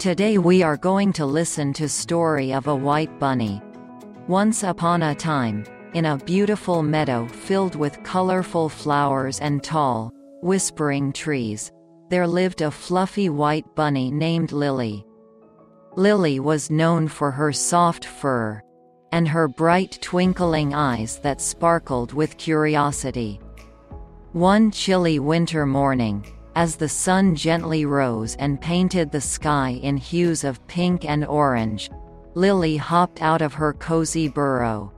Today we are going to listen to story of a white bunny. Once upon a time, in a beautiful meadow filled with colorful flowers and tall, whispering trees, there lived a fluffy white bunny named Lily. Lily was known for her soft fur, and her bright twinkling eyes that sparkled with curiosity. One chilly winter morning, as the sun gently rose and painted the sky in hues of pink and orange, Lily hopped out of her cozy burrow.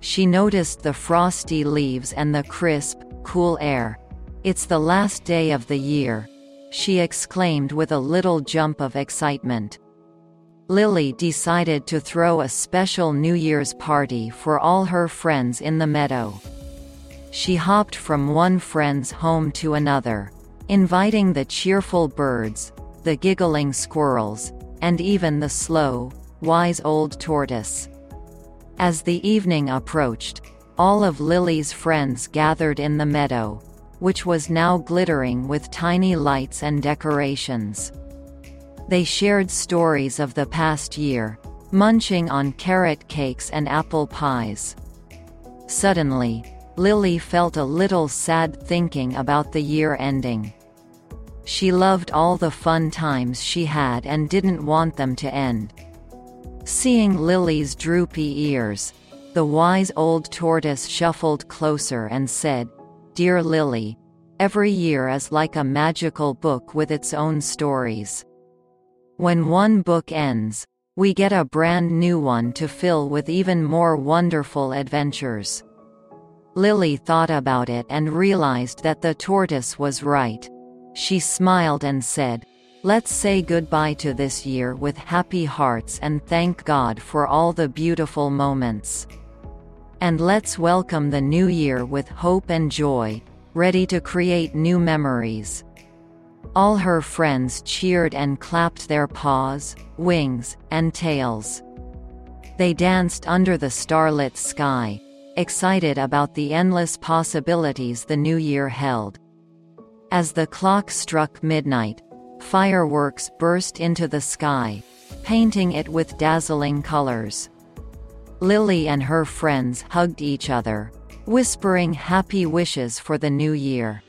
She noticed the frosty leaves and the crisp, cool air. It's the last day of the year, she exclaimed with a little jump of excitement. Lily decided to throw a special New Year's party for all her friends in the meadow. She hopped from one friend's home to another, inviting the cheerful birds, the giggling squirrels, and even the slow, wise old tortoise. As the evening approached, all of Lily's friends gathered in the meadow, which was now glittering with tiny lights and decorations. They shared stories of the past year, munching on carrot cakes and apple pies. Suddenly, Lily felt a little sad thinking about the year ending. She loved all the fun times she had and didn't want them to end. Seeing Lily's droopy ears, the wise old tortoise shuffled closer and said, Dear Lily, every year is like a magical book with its own stories. When one book ends, we get a brand new one to fill with even more wonderful adventures. Lily thought about it and realized that the tortoise was right. She smiled and said, Let's say goodbye to this year with happy hearts and thank God for all the beautiful moments. And let's welcome the new year with hope and joy, ready to create new memories. All her friends cheered and clapped their paws, wings, and tails. They danced under the starlit sky, excited about the endless possibilities the new year held. As the clock struck midnight, fireworks burst into the sky, painting it with dazzling colors. Lily and her friends hugged each other, whispering happy wishes for the new year.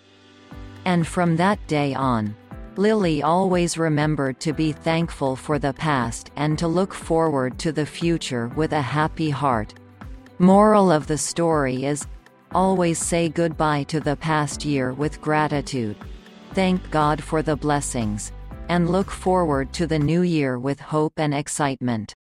And from that day on, Lily always remembered to be thankful for the past and to look forward to the future with a happy heart. Moral of the story is always say goodbye to the past year with gratitude. Thank God for the blessings, and look forward to the new year with hope and excitement.